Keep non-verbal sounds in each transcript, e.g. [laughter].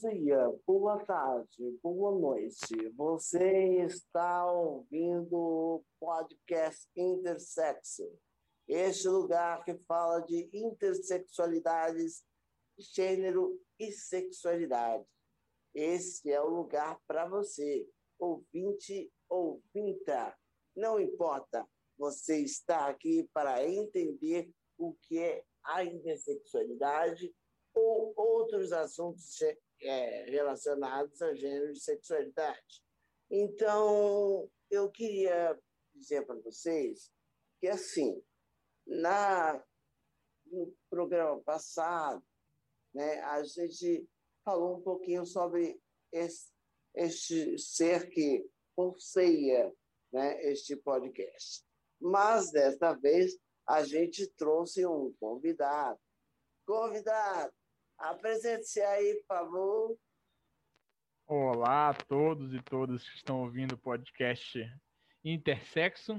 Dia, boa tarde, boa noite. Você está ouvindo o podcast Intersexo, este lugar que fala de intersexualidades, gênero e sexualidade. Esse é o lugar para você, ouvinte ou vinta. Não importa, você está aqui para entender o que é a intersexualidade ou outros assuntos é, relacionados a gênero e sexualidade. Então, eu queria dizer para vocês que, assim, na, no programa passado, né, a gente falou um pouquinho sobre esse, este ser que conceia né, este podcast. Mas, desta vez, a gente trouxe um convidado. Convidado, apresente-se aí, por favor. Olá a todos e todas que estão ouvindo o podcast Intersexo,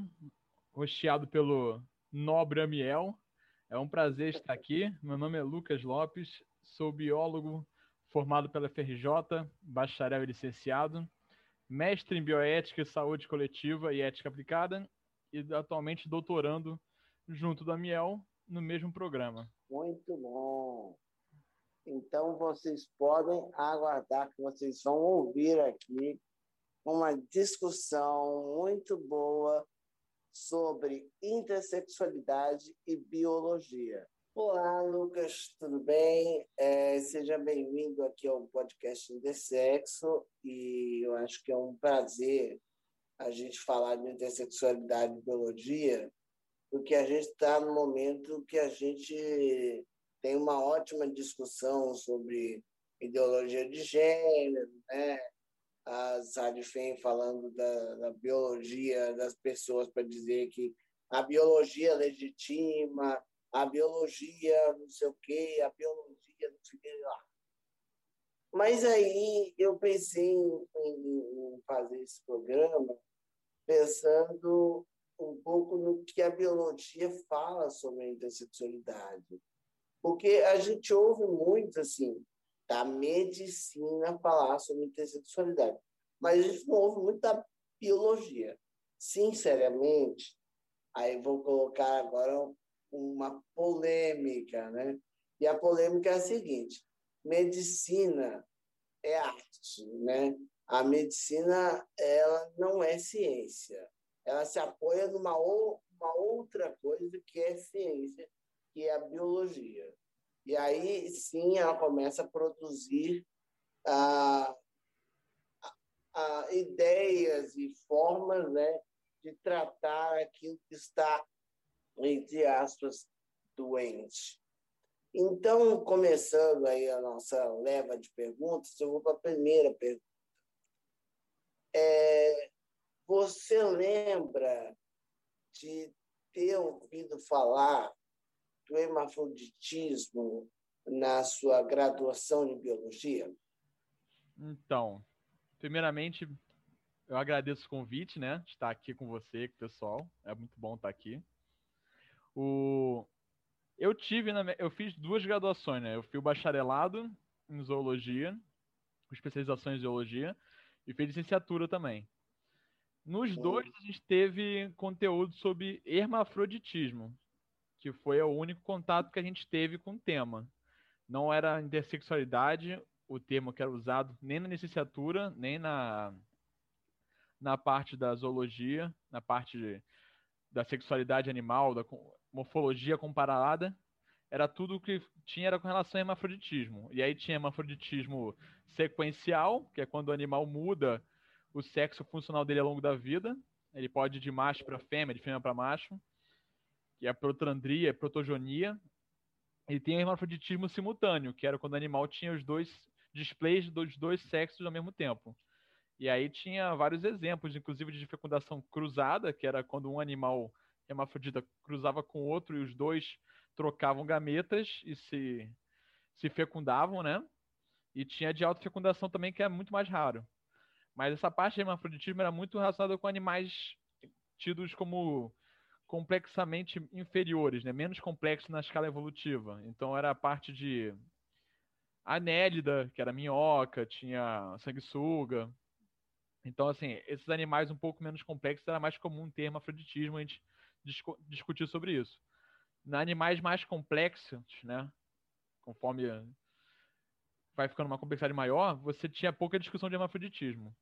rosteado pelo Nobre Amiel. É um prazer estar aqui. Meu nome é Lucas Lopes, sou biólogo formado pela FRJ, bacharel e licenciado, mestre em bioética, saúde coletiva e ética aplicada e atualmente doutorando junto da Miel no mesmo programa. Muito bom. Então vocês podem aguardar que vocês vão ouvir aqui uma discussão muito boa sobre intersexualidade e biologia. Olá, Lucas, tudo bem? É, seja bem-vindo aqui ao podcast Intersexo e eu acho que é um prazer a gente falar de intersexualidade e biologia, porque a gente está no momento que a gente tem uma ótima discussão sobre ideologia de gênero, né? a Sadifem falando da, da, biologia das pessoas para dizer que a biologia legitima, a biologia não sei o quê, a biologia não sei o quê lá. Mas aí eu pensei em, em fazer esse programa pensando um pouco no que a biologia fala sobre a intersexualidade. Porque a gente ouve muito, assim, da medicina falar sobre intersexualidade, mas a gente não ouve muito da biologia. Sinceramente, aí vou colocar agora uma polêmica, né? E a polêmica é a seguinte: medicina é arte, né? A medicina ela não é ciência, ela se apoia numa uma outra coisa que é ciência, que é a biologia. E aí sim ela começa a produzir ah, ah, ideias e formas né, de tratar aquilo que está, entre aspas, doente. Então, começando aí a nossa leva de perguntas, eu vou para a primeira pergunta. É, você lembra de ter ouvido falar do hermafroditismo na sua graduação em biologia? Então, primeiramente, eu agradeço o convite, né? Estar aqui com você, com o pessoal. É muito bom estar aqui. O... Eu tive, na... eu fiz duas graduações, né? Eu fiz o bacharelado em zoologia, com especialização em zoologia, e fiz licenciatura também. Nos dois, a gente teve conteúdo sobre hermafroditismo, que foi o único contato que a gente teve com o tema. Não era intersexualidade o termo que era usado nem na licenciatura, nem na, na parte da zoologia, na parte de, da sexualidade animal, da morfologia comparada. Era tudo que tinha era com relação ao hermafroditismo. E aí tinha hermafroditismo sequencial, que é quando o animal muda o sexo funcional dele ao longo da vida. Ele pode ir de macho para fêmea, de fêmea para macho, que é a protandria, a protogonia. E tem o hermafroditismo simultâneo, que era quando o animal tinha os dois displays dos dois sexos ao mesmo tempo. E aí tinha vários exemplos, inclusive de fecundação cruzada, que era quando um animal hermafrodita cruzava com outro e os dois trocavam gametas e se, se fecundavam, né? E tinha de autofecundação também, que é muito mais raro. Mas essa parte de hermafroditismo era muito relacionada com animais tidos como complexamente inferiores, né? menos complexos na escala evolutiva. Então era a parte de anélida, que era minhoca, tinha sanguessuga. Então, assim, esses animais um pouco menos complexos era mais comum ter hermafroditismo, a gente discu discutir sobre isso. Na animais mais complexos, né, conforme vai ficando uma complexidade maior, você tinha pouca discussão de hermafroditismo.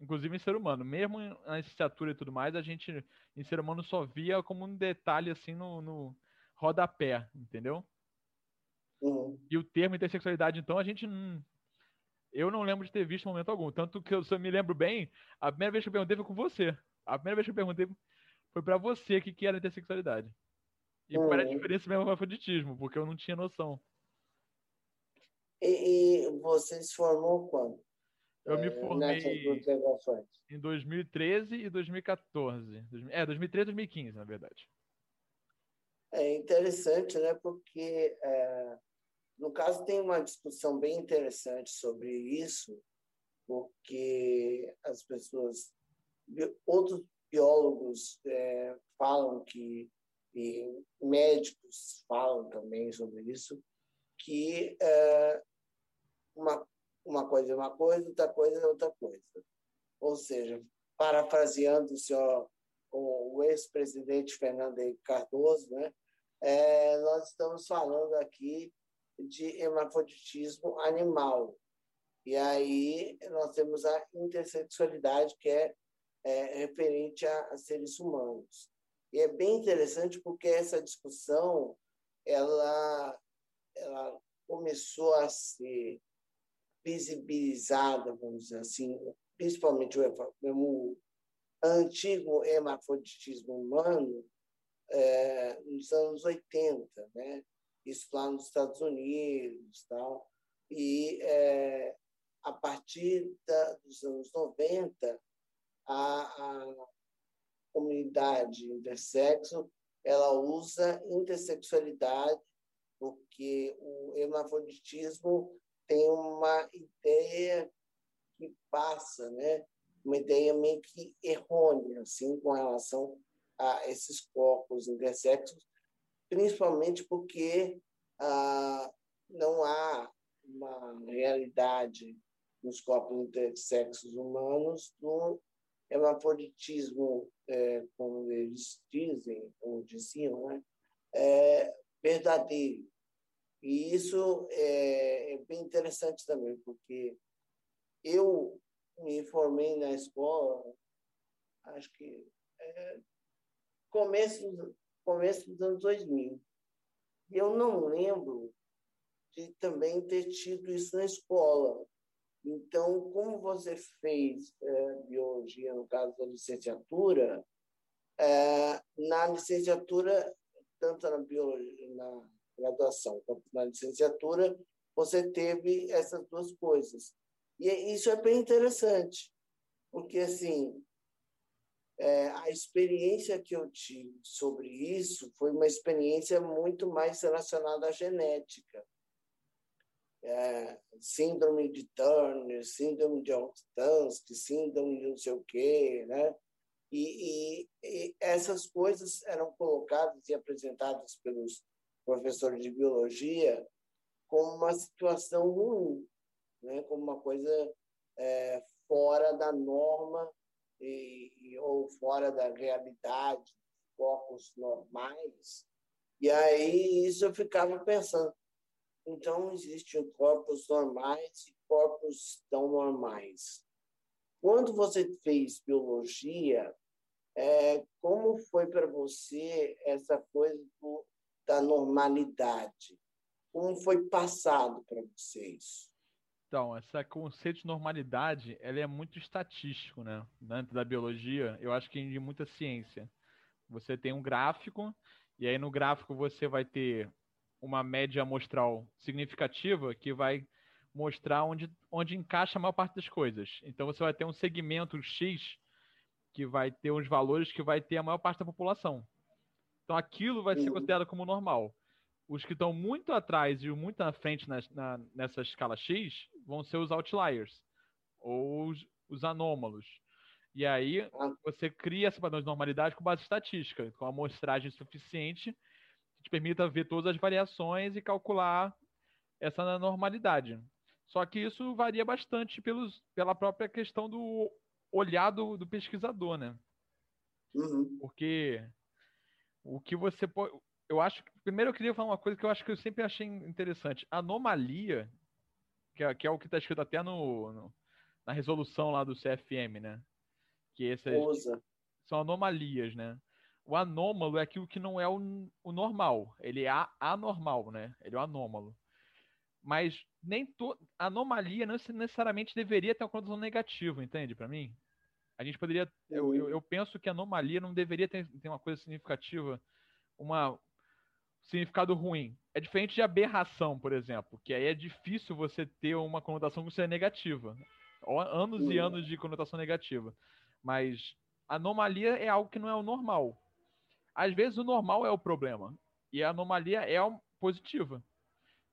Inclusive em ser humano. Mesmo na licenciatura e tudo mais, a gente, em ser humano, só via como um detalhe assim no, no rodapé, entendeu? Uhum. E o termo intersexualidade, então, a gente não. Eu não lembro de ter visto em momento algum. Tanto que eu, se eu me lembro bem, a primeira vez que eu perguntei foi com você. A primeira vez que eu perguntei foi para você o que, que era intersexualidade. E uhum. qual era a uhum. diferença mesmo com porque eu não tinha noção. E, e você se formou quando? Eu me é, formei em 2013 e 2014. É, 2013 e 2015, na verdade. É interessante, né? Porque, é, no caso, tem uma discussão bem interessante sobre isso, porque as pessoas, outros biólogos é, falam que, e médicos falam também sobre isso, que é, uma, uma coisa é uma coisa, outra coisa é outra coisa. Ou seja, parafraseando o senhor, o, ex-presidente Fernando Henrique Cardoso, né, é, nós estamos falando aqui de hermafroditismo animal. E aí nós temos a intersexualidade, que é, é referente a, a, seres humanos. E é bem interessante porque essa discussão ela, ela começou a ser visibilizada, vamos dizer assim, principalmente o, o antigo hermafroditismo humano, é, nos anos 80, né? isso lá nos Estados Unidos. Tal. E é, a partir da, dos anos 90, a, a comunidade intersexo ela usa intersexualidade porque o hermafroditismo tem uma ideia que passa, né? uma ideia meio que errônea assim, com relação a esses corpos intersexos, principalmente porque ah, não há uma realidade nos corpos intersexos humanos do hermafroditismo, é, como eles dizem, ou diziam, né? é, verdadeiro. E isso é, é bem interessante também, porque eu me formei na escola, acho que é, começo, começo dos anos 2000. E eu não lembro de também ter tido isso na escola. Então, como você fez é, biologia, no caso da licenciatura, é, na licenciatura, tanto na biologia, na graduação quanto na licenciatura, você teve essas duas coisas. E isso é bem interessante, porque assim é, a experiência que eu tive sobre isso foi uma experiência muito mais relacionada à genética. É, síndrome de Turner, síndrome de Rokitansky, síndrome de não sei o quê, né? E, e, e, essas coisas eram colocadas e apresentadas pelos professores de biologia como uma situação ruim, né? como uma coisa é, fora da norma e, ou fora da realidade, corpos normais. E aí isso eu ficava pensando. Então, existem corpos normais e corpos tão normais. Quando você fez biologia, é, como foi para você essa coisa do, da normalidade? Como foi passado para vocês? Então, esse conceito de normalidade, ele é muito estatístico, né? Dentro da biologia, eu acho que de muita ciência. Você tem um gráfico, e aí no gráfico você vai ter uma média amostral significativa que vai mostrar onde, onde encaixa a maior parte das coisas. Então você vai ter um segmento X que vai ter os valores que vai ter a maior parte da população. Então aquilo vai ser considerado como normal os que estão muito atrás e muito na frente na, na, nessa escala X vão ser os outliers, ou os, os anômalos. E aí ah. você cria esse padrão de normalidade com base estatística, com amostragem suficiente que te permita ver todas as variações e calcular essa normalidade. Só que isso varia bastante pelos, pela própria questão do olhar do, do pesquisador, né? Uhum. Porque o que você pode. Eu acho que. Primeiro eu queria falar uma coisa que eu acho que eu sempre achei interessante. Anomalia, que é, que é o que está escrito até no, no, na resolução lá do CFM, né? Que essas Usa. são anomalias, né? O anômalo é aquilo que não é o, o normal. Ele é anormal, né? Ele é o anômalo. Mas nem to... anomalia não necessariamente deveria ter uma conotação negativa, entende? Para mim, a gente poderia. Eu, eu, eu, penso que anomalia não deveria ter, ter uma coisa significativa, uma significado ruim. É diferente de aberração, por exemplo, que aí é difícil você ter uma conotação que seja negativa. Anos e anos de conotação negativa. Mas anomalia é algo que não é o normal. Às vezes o normal é o problema. E a anomalia é positiva.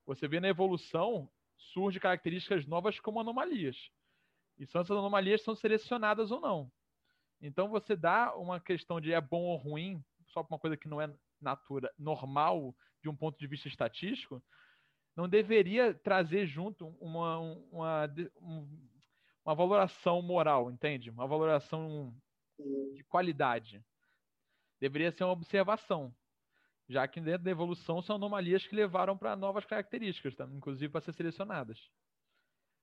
Você vê na evolução, surge características novas como anomalias. E são essas anomalias são selecionadas ou não. Então você dá uma questão de é bom ou ruim, só para uma coisa que não é natura, normal de um ponto de vista estatístico, não deveria trazer junto uma, uma, uma valoração moral, entende? Uma valoração de qualidade. Deveria ser uma observação, já que dentro da evolução são anomalias que levaram para novas características, tá? inclusive para ser selecionadas.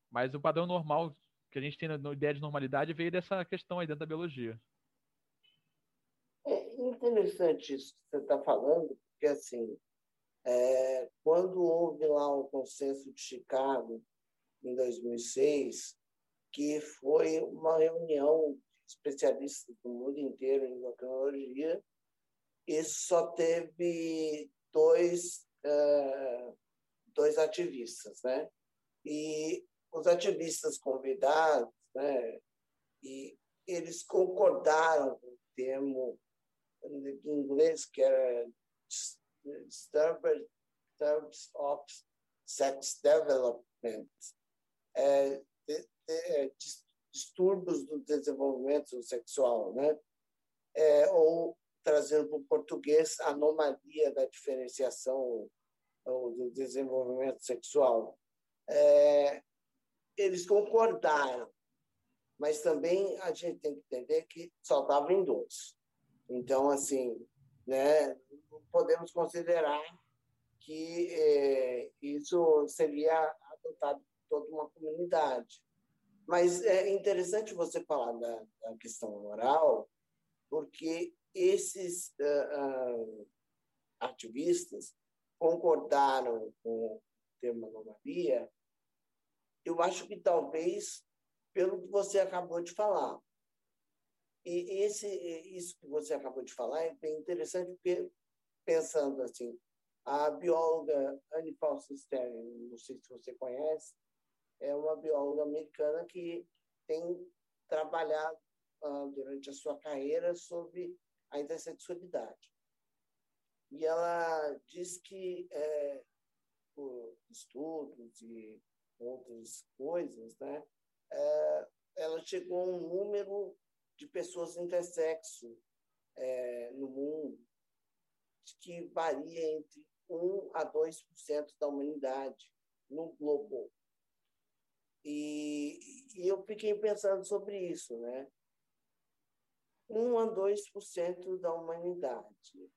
Mas o padrão normal que a gente tem na ideia de normalidade veio dessa questão aí dentro da biologia. É interessante isso que você está falando, porque assim, é, quando houve lá o consenso de Chicago em 2006, que foi uma reunião de especialistas do mundo inteiro em endocrinologia, e só teve dois, uh, dois ativistas, né? E os ativistas convidados, né, e eles concordaram com o termo em inglês que era Disturbance of Sex Development, é, de, de, distúrbios do desenvolvimento sexual, né? É, ou trazendo para o português anomalia da diferenciação ou do desenvolvimento sexual. É, eles concordaram, mas também a gente tem que entender que só estava em dois. Então, assim, né, podemos considerar que é, isso seria adotado por toda uma comunidade. Mas é interessante você falar da, da questão moral, porque esses uh, uh, ativistas concordaram com o termo anomalia eu acho que talvez pelo que você acabou de falar. E esse, isso que você acabou de falar é bem interessante, porque, pensando assim, a bióloga Anne Fausto Sterling, não sei se você conhece, é uma bióloga americana que tem trabalhado uh, durante a sua carreira sobre a intersexualidade. E ela diz que, é, por estudos e outras coisas, né? É, ela chegou a um número de pessoas intersexo é, no mundo que varia entre 1 a 2% da humanidade no globo. E, e, eu fiquei pensando sobre isso, né? 1 a 2% da humanidade.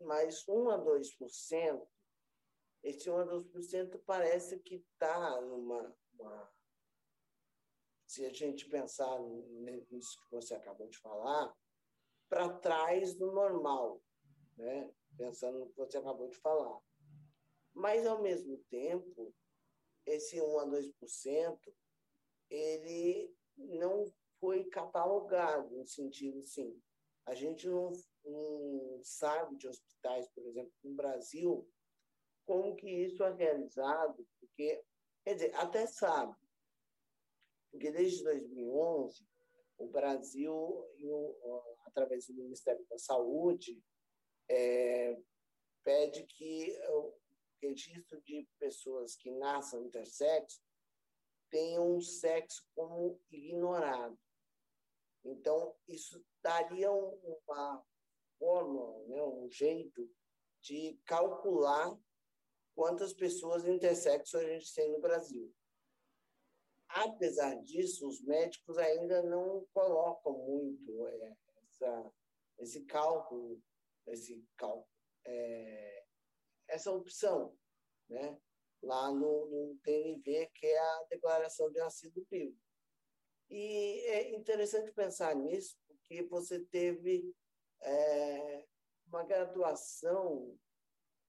Mas 1 a 2% esse 1 a 2% parece que está numa. Uma... Se a gente pensar nisso que você acabou de falar, para trás do normal, né? pensando no que você acabou de falar. Mas, ao mesmo tempo, esse 1 a 2%, ele não foi catalogado, no sentido assim, a gente não, não sabe de hospitais, por exemplo, no Brasil, como que isso é realizado, porque, quer dizer, até sabe, porque desde 2011, o Brasil, através do Ministério da Saúde, é, pede que o registro de pessoas que nasçam intersexo tenham um sexo como ignorado. Então, isso daria uma forma, né, um jeito de calcular quantas pessoas intersexo a gente tem no Brasil. Apesar disso, os médicos ainda não colocam muito é, essa, esse cálculo, esse cálculo é, essa opção, né? lá no, no TNV, que é a Declaração de Nascido Vivo. E é interessante pensar nisso, porque você teve é, uma graduação,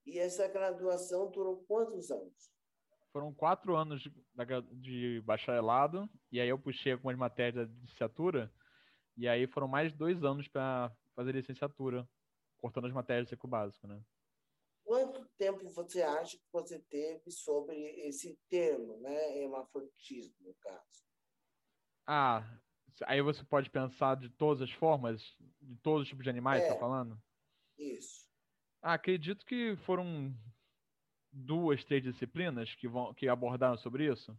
e essa graduação durou quantos anos? Foram quatro anos de, de bacharelado, e aí eu puxei algumas matérias de licenciatura, e aí foram mais dois anos para fazer licenciatura, cortando as matérias do ciclo básico, né? Quanto tempo você acha que você teve sobre esse termo, né? Hemafroditismo, no caso? Ah, aí você pode pensar de todas as formas, de todos os tipos de animais, tá é, tá falando? Isso. Ah, acredito que foram duas, três disciplinas que, vão, que abordaram sobre isso.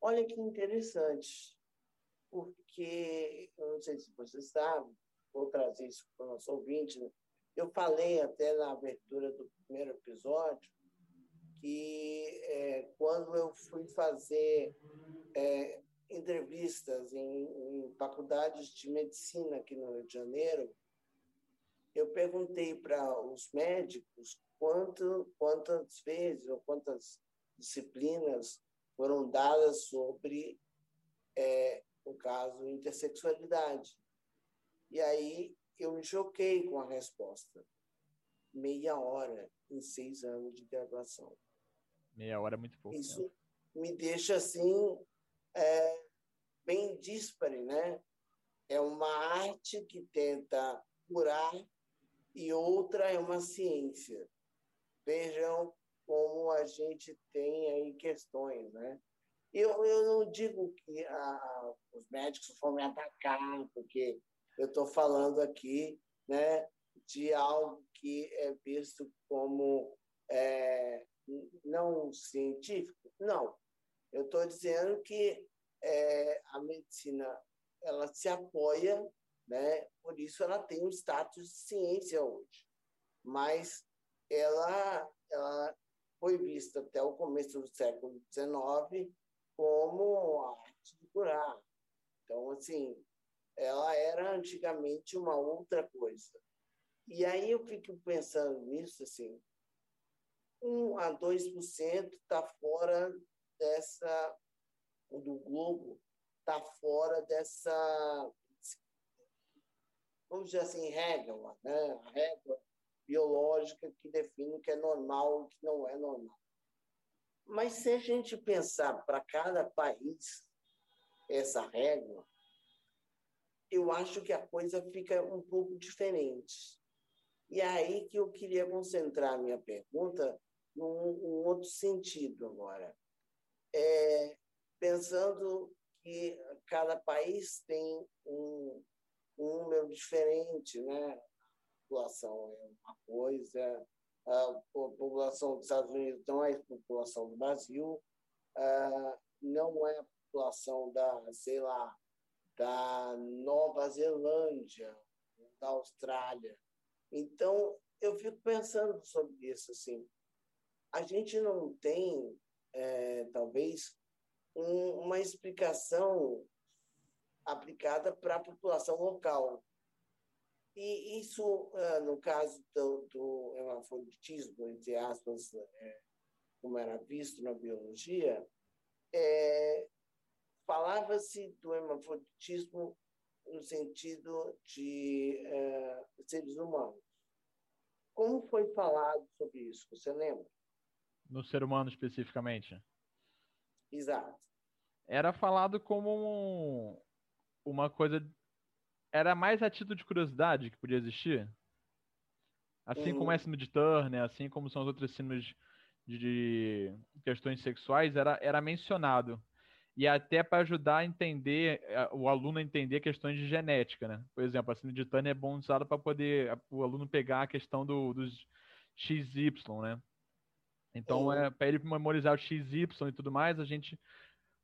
Olha que interessante, porque eu não sei se você sabe, vou trazer isso para o nosso ouvinte, né? Eu falei até na abertura do primeiro episódio que é, quando eu fui fazer é, entrevistas em, em, faculdades de medicina aqui no Rio de Janeiro, eu perguntei para os médicos quanto, quantas vezes ou quantas disciplinas foram dadas sobre é, o caso intersexualidade. E aí eu me choquei com a resposta. Meia hora em seis anos de graduação. Meia hora é muito pouco. Isso me deixa assim é, bem dispare, né? É uma arte que tenta curar e outra é uma ciência. Vejam como a gente tem aí questões, né? Eu, eu não digo que a, os médicos vão me atacar porque eu estou falando aqui né, de algo que é visto como é, não científico. Não, eu estou dizendo que é, a medicina ela se apoia, né, por isso ela tem um status de ciência hoje. Mas ela, ela foi vista até o começo do século XIX como a arte de curar. Então, assim, ela era antigamente uma outra coisa. E aí eu fico pensando nisso, assim, 1 a 2% está fora dessa, do globo, está fora dessa, vamos dizer assim, régua, né? a régua biológica que define o que é normal e o que não é normal. Mas se a gente pensar para cada país essa régua, eu acho que a coisa fica um pouco diferente. E é aí que eu queria concentrar minha pergunta num, num outro sentido agora. É, pensando que cada país tem um, um número diferente, né? A população é uma coisa, a população dos Estados Unidos não é a população do Brasil, não é a população da, sei lá, da Nova Zelândia, da Austrália. Então, eu fico pensando sobre isso, assim, a gente não tem, é, talvez, um, uma explicação aplicada para a população local. E isso, é, no caso do, do hermafroditismo, entre aspas, é, como era visto na biologia, é, falava-se do hermafroditismo no sentido de é, seres humanos. Como foi falado sobre isso? Você lembra? No ser humano especificamente? Exato. Era falado como uma coisa. Era mais a título de curiosidade que podia existir. Assim uhum. como é síndrome de Turner, assim como são os outros síndromes de, de questões sexuais, era, era mencionado e até para ajudar a entender, o aluno a entender questões de genética, né? Por exemplo, a síndrome de Turner é bom usada para poder o aluno pegar a questão do, dos XY, né? Então, uhum. é, para ele memorizar o XY e tudo mais, a gente.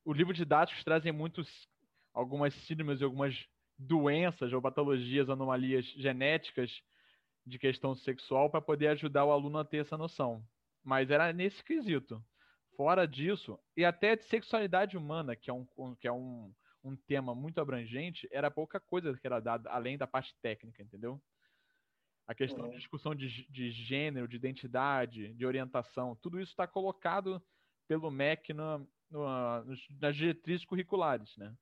Os livros didáticos trazem muitos, algumas síndromes e algumas doenças ou patologias, anomalias genéticas de questão sexual para poder ajudar o aluno a ter essa noção. Mas era nesse quesito. Fora disso, e até de sexualidade humana, que é um, que é um, um tema muito abrangente, era pouca coisa que era dada, além da parte técnica, entendeu? A questão de discussão de, de gênero, de identidade, de orientação, tudo isso está colocado pelo MEC na, na, nas diretrizes curriculares, né?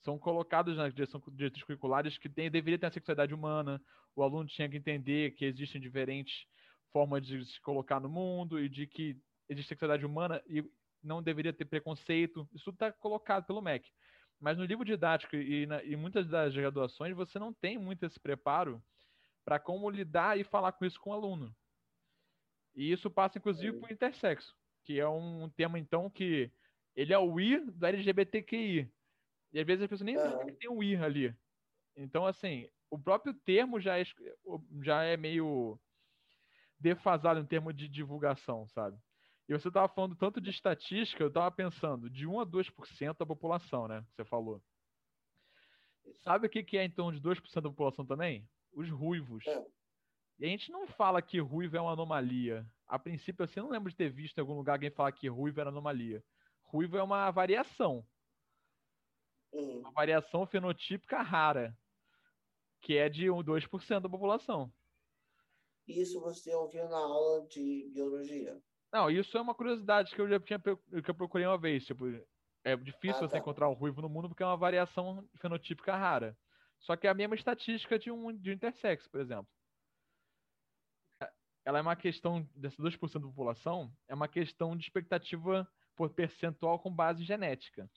São colocados nas diretrizes curriculares que tem, deveria ter a sexualidade humana, o aluno tinha que entender que existem diferentes formas de se colocar no mundo e de que existe sexualidade humana e não deveria ter preconceito. Isso tudo está colocado pelo MEC. Mas no livro didático e, na, e muitas das graduações você não tem muito esse preparo para como lidar e falar com isso com o aluno. E isso passa, inclusive, por intersexo, que é um tema, então, que ele é o I do LGBTQI. E às vezes as pessoas nem sabem que tem um I ali. Então, assim, o próprio termo já é, já é meio defasado em termos de divulgação, sabe? E você estava falando tanto de estatística, eu estava pensando, de 1 a 2% da população, né? Você falou. Sabe o que, que é em torno de 2% da população também? Os ruivos. É. E a gente não fala que ruivo é uma anomalia. A princípio, assim, eu não lembro de ter visto em algum lugar alguém falar que ruivo era anomalia. Ruivo é uma variação. Uhum. Uma variação fenotípica rara. Que é de 2% da população. Isso você ouviu na aula de biologia? Não, isso é uma curiosidade que eu já tinha que eu procurei uma vez. Tipo, é difícil ah, você tá. encontrar um ruivo no mundo porque é uma variação fenotípica rara. Só que é a mesma estatística de um, de um intersexo, por exemplo. Ela é uma questão, dessa 2% da população, é uma questão de expectativa por percentual com base genética.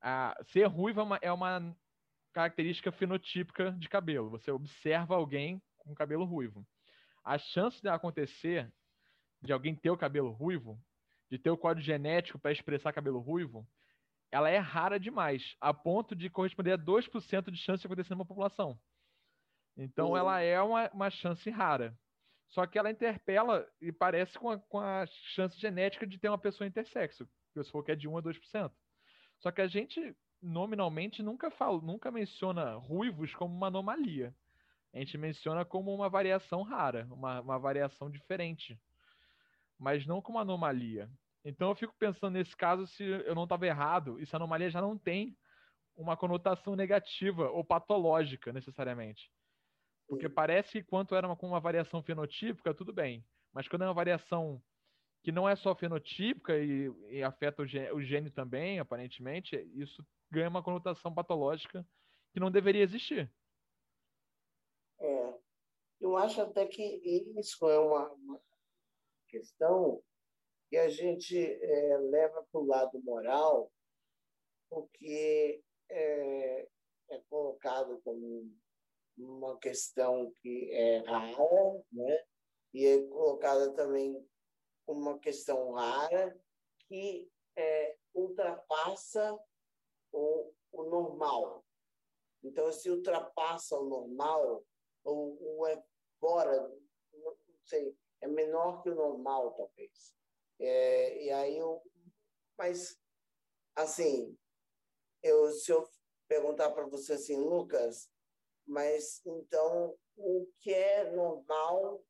Ah, ser ruivo é uma, é uma característica fenotípica de cabelo. Você observa alguém com cabelo ruivo. A chance de acontecer de alguém ter o cabelo ruivo, de ter o código genético para expressar cabelo ruivo, ela é rara demais, a ponto de corresponder a 2% de chance de acontecer numa população. Então, uhum. ela é uma, uma chance rara. Só que ela interpela e parece com a, com a chance genética de ter uma pessoa intersexo, que se for que é de 1 a 2%. Só que a gente, nominalmente, nunca fala, nunca menciona ruivos como uma anomalia. A gente menciona como uma variação rara, uma, uma variação diferente mas não como anomalia. Então eu fico pensando nesse caso se eu não estava errado, e se a anomalia já não tem uma conotação negativa ou patológica necessariamente. Porque parece que quanto era uma, uma variação fenotípica, tudo bem. Mas quando é uma variação que não é só fenotípica e, e afeta o gene, o gene também, aparentemente, isso ganha uma conotação patológica que não deveria existir. É, eu acho até que isso é uma, uma questão que a gente é, leva para o lado moral, porque é, é colocado como uma questão que é rara, né? e é colocada também uma questão rara que é, ultrapassa o, o normal. Então, se ultrapassa o normal, ou, ou é fora, não sei, é menor que o normal, talvez. É, e aí eu. Mas, assim, eu, se eu perguntar para você assim, Lucas, mas então o que é normal,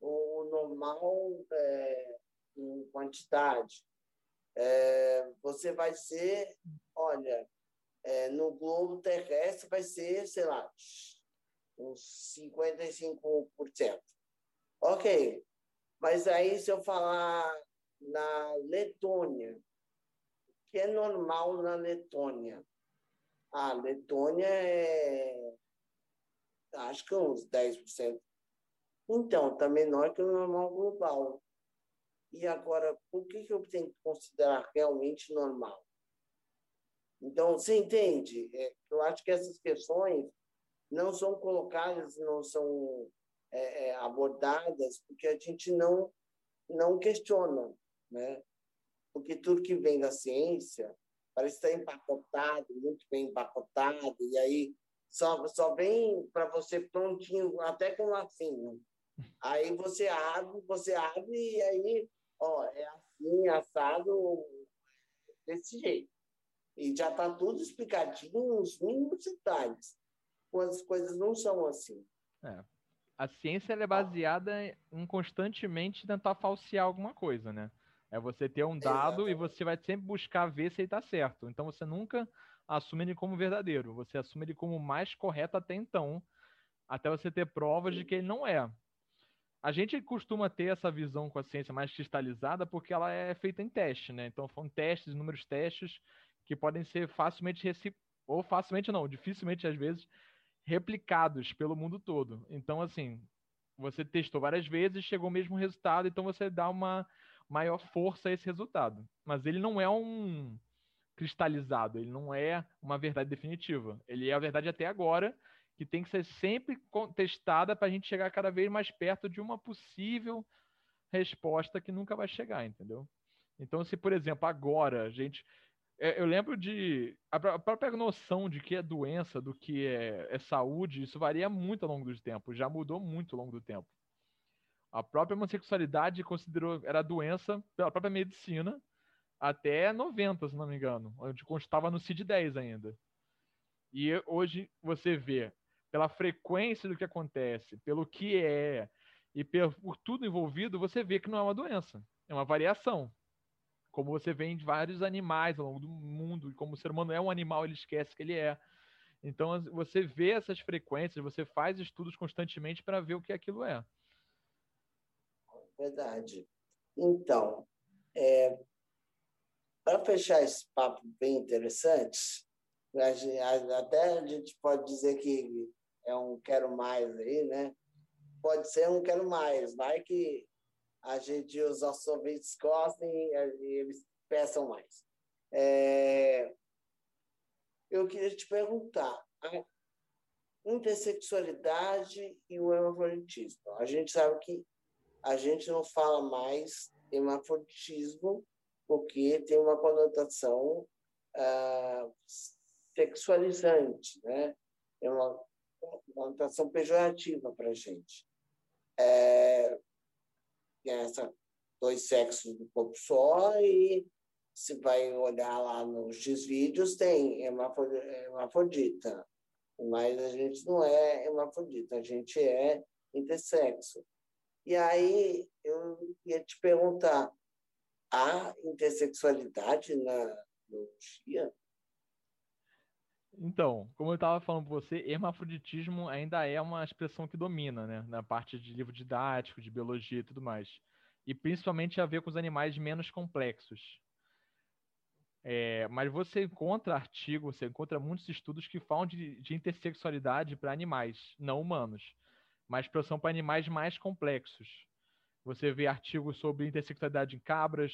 o normal é, em quantidade? É, você vai ser, olha, é, no globo terrestre vai ser, sei lá, uns 55%. Ok, mas aí se eu falar na Letônia, o que é normal na Letônia? A Letônia é, acho que uns 10%. Então, está menor que o normal global. E agora, que, que eu tenho que considerar realmente normal? Então, você entende? É, eu acho que essas questões não são colocadas, não são é, é, abordadas porque a gente não não questiona, né? Porque tudo que vem da ciência parece estar empacotado, muito bem empacotado, e aí só, só vem para você prontinho, até com lacinho. [laughs] Aí você abre, você abre e aí, ó, é assim, assado, desse jeito. E já está tudo explicadinho, nos mínimos detalhes. As coisas não são assim. É, a ciência é baseada em constantemente tentar falsear alguma coisa, né? É você ter um dado e você vai sempre buscar ver se ele está certo. Então você nunca assume ele como verdadeiro, você assume ele como mais correto até então, até você ter provas de que ele não é. A gente costuma ter essa visão com a ciência mais cristalizada porque ela é feita em teste, né? Então são testes, inúmeros testes que podem ser facilmente ou facilmente não, dificilmente às vezes replicados pelo mundo todo. Então assim, você testou várias vezes, chegou ao mesmo resultado, então você dá uma maior força a esse resultado. Mas ele não é um cristalizado, ele não é uma verdade definitiva. Ele é a verdade até agora, que tem que ser sempre contestada para a gente chegar cada vez mais perto de uma possível resposta que nunca vai chegar, entendeu? Então, se, por exemplo, agora a gente. É, eu lembro de. A própria noção de que é doença, do que é, é saúde, isso varia muito ao longo do tempo, já mudou muito ao longo do tempo. A própria homossexualidade considerou era doença pela própria medicina até 90, se não me engano, onde constava no CID-10 ainda. E hoje você vê, pela frequência do que acontece, pelo que é e por tudo envolvido, você vê que não é uma doença, é uma variação. Como você vê em vários animais ao longo do mundo, e como o ser humano é um animal, ele esquece que ele é. Então você vê essas frequências, você faz estudos constantemente para ver o que aquilo é. Verdade. Então, é, para fechar esse papo bem interessante, até a gente pode dizer que é um quero mais aí, né? Pode ser um quero mais, vai que a gente, os nossos ouvintes gostem e eles peçam mais. É, eu queria te perguntar, a intersexualidade e o hermafroditismo. A gente sabe que a gente não fala mais hermafroditismo porque tem uma conotação ah, sexualizante, né? É uma conotação pejorativa para a gente. É, tem essa dois sexos do corpo só e se vai olhar lá nos vídeos tem hermafrodita, mas a gente não é hermafrodita, a gente é intersexo. E aí eu ia te perguntar, há intersexualidade na biologia? Então, como eu estava falando para você, hermafroditismo ainda é uma expressão que domina, né? Na parte de livro didático, de biologia e tudo mais. E principalmente a ver com os animais menos complexos. É, mas você encontra artigos, você encontra muitos estudos que falam de, de intersexualidade para animais não humanos mas são para animais mais complexos. Você vê artigos sobre intersexualidade em cabras,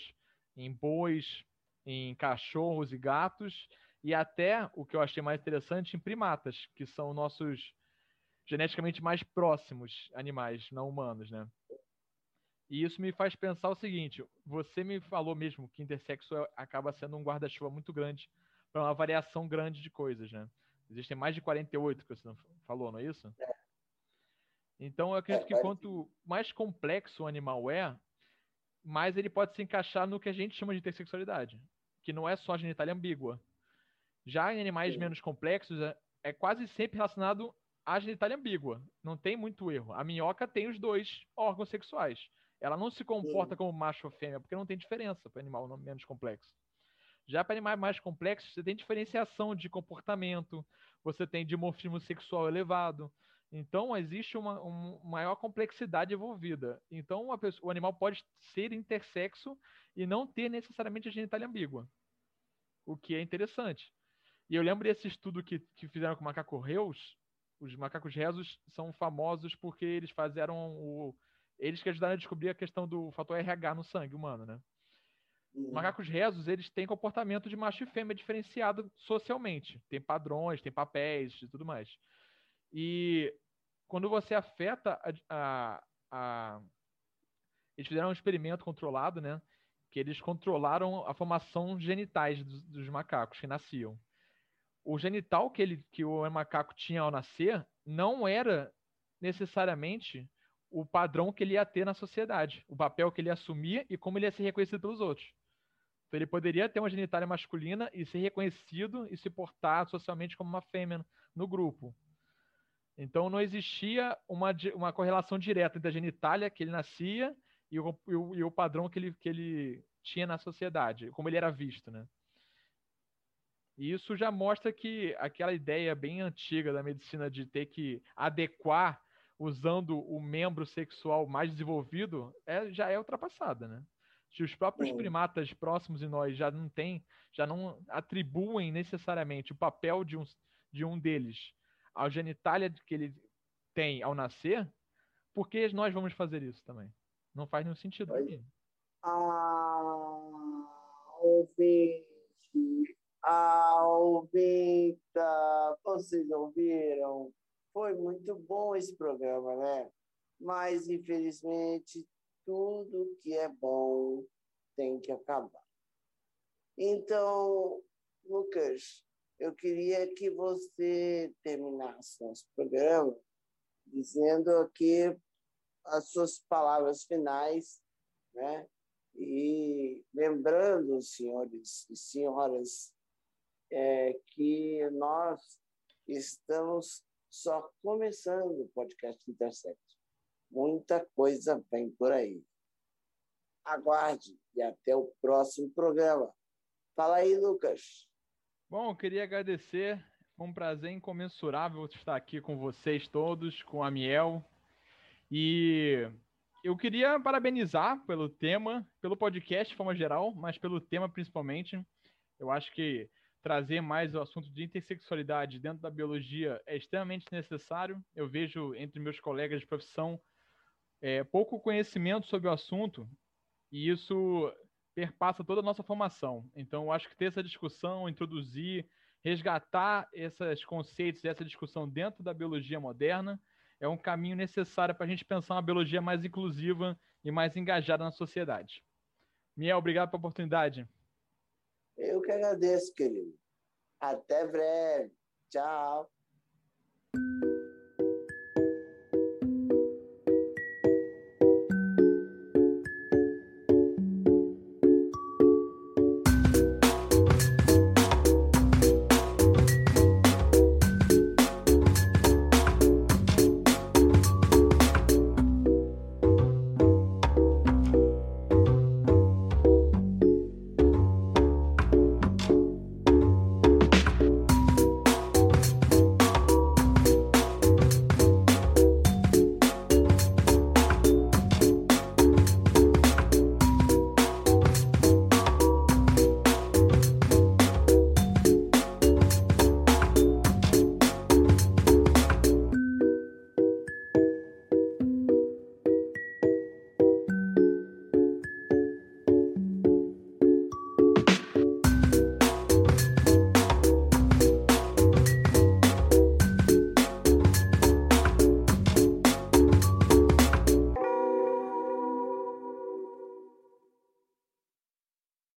em bois, em cachorros e gatos, e até, o que eu achei mais interessante, em primatas, que são nossos geneticamente mais próximos animais não humanos, né? E isso me faz pensar o seguinte: você me falou mesmo que intersexo acaba sendo um guarda-chuva muito grande para uma variação grande de coisas, né? Existem mais de 48 que você falou, não é isso? É. Então, eu acredito é, que quanto mais complexo o animal é, mais ele pode se encaixar no que a gente chama de intersexualidade, que não é só genitália ambígua. Já em animais Sim. menos complexos, é, é, quase sempre relacionado à genitália ambígua. Não tem muito erro. A minhoca tem os dois órgãos sexuais. Ela não se comporta Sim. como macho ou fêmea, porque não tem diferença para animal menos complexo. Já para animais mais complexos, você tem diferenciação de comportamento, você tem dimorfismo sexual elevado, então, existe uma, uma maior complexidade envolvida. Então, pessoa, o animal pode ser intersexo e não ter necessariamente a genitália ambígua, o que é interessante. E eu lembro desse estudo que, que fizeram com macacos reus. Os macacos rezos são famosos porque eles fizeram o. Eles que ajudaram a descobrir a questão do fator RH no sangue humano, né? Uhum. Macacos rezos, eles têm comportamento de macho e fêmea diferenciado socialmente. Tem padrões, tem papéis e tudo mais. E quando você afeta a, a, a, Eles fizeram um experimento controlado, né? Que eles controlaram a formação genitais dos, dos macacos que nasciam. O genital que, ele, que o macaco tinha ao nascer não era necessariamente o padrão que ele ia ter na sociedade, o papel que ele assumia e como ele ia ser reconhecido pelos outros. Então, ele poderia ter uma genitália masculina e ser reconhecido e se portar socialmente como uma fêmea no grupo. Então não existia uma, uma correlação direta entre a genitália que ele nascia e o, e o, e o padrão que ele, que ele tinha na sociedade, como ele era visto, né? E isso já mostra que aquela ideia bem antiga da medicina de ter que adequar usando o membro sexual mais desenvolvido é, já é ultrapassada, né? Se os próprios primatas próximos de nós já não têm, já não atribuem necessariamente o papel de um, de um deles à genitália que ele tem ao nascer, por que nós vamos fazer isso também? Não faz nenhum sentido. Ah, ouvinte, ah, ouvita, vocês ouviram? Foi muito bom esse programa, né? Mas, infelizmente, tudo que é bom tem que acabar. Então, Lucas, eu queria que você terminasse nosso programa dizendo aqui as suas palavras finais, né? E lembrando, senhores e senhoras, é, que nós estamos só começando o podcast Intercept. Muita coisa vem por aí. Aguarde e até o próximo programa. Fala aí, Lucas. Bom, queria agradecer. Foi um prazer incomensurável estar aqui com vocês todos, com a Miel. E eu queria parabenizar pelo tema, pelo podcast de forma geral, mas pelo tema principalmente. Eu acho que trazer mais o assunto de intersexualidade dentro da biologia é extremamente necessário. Eu vejo entre meus colegas de profissão é, pouco conhecimento sobre o assunto e isso perpassa toda a nossa formação. Então, eu acho que ter essa discussão, introduzir, resgatar esses conceitos, essa discussão dentro da biologia moderna, é um caminho necessário para a gente pensar uma biologia mais inclusiva e mais engajada na sociedade. Miel, obrigado pela oportunidade. Eu que agradeço, querido. Até breve. Tchau.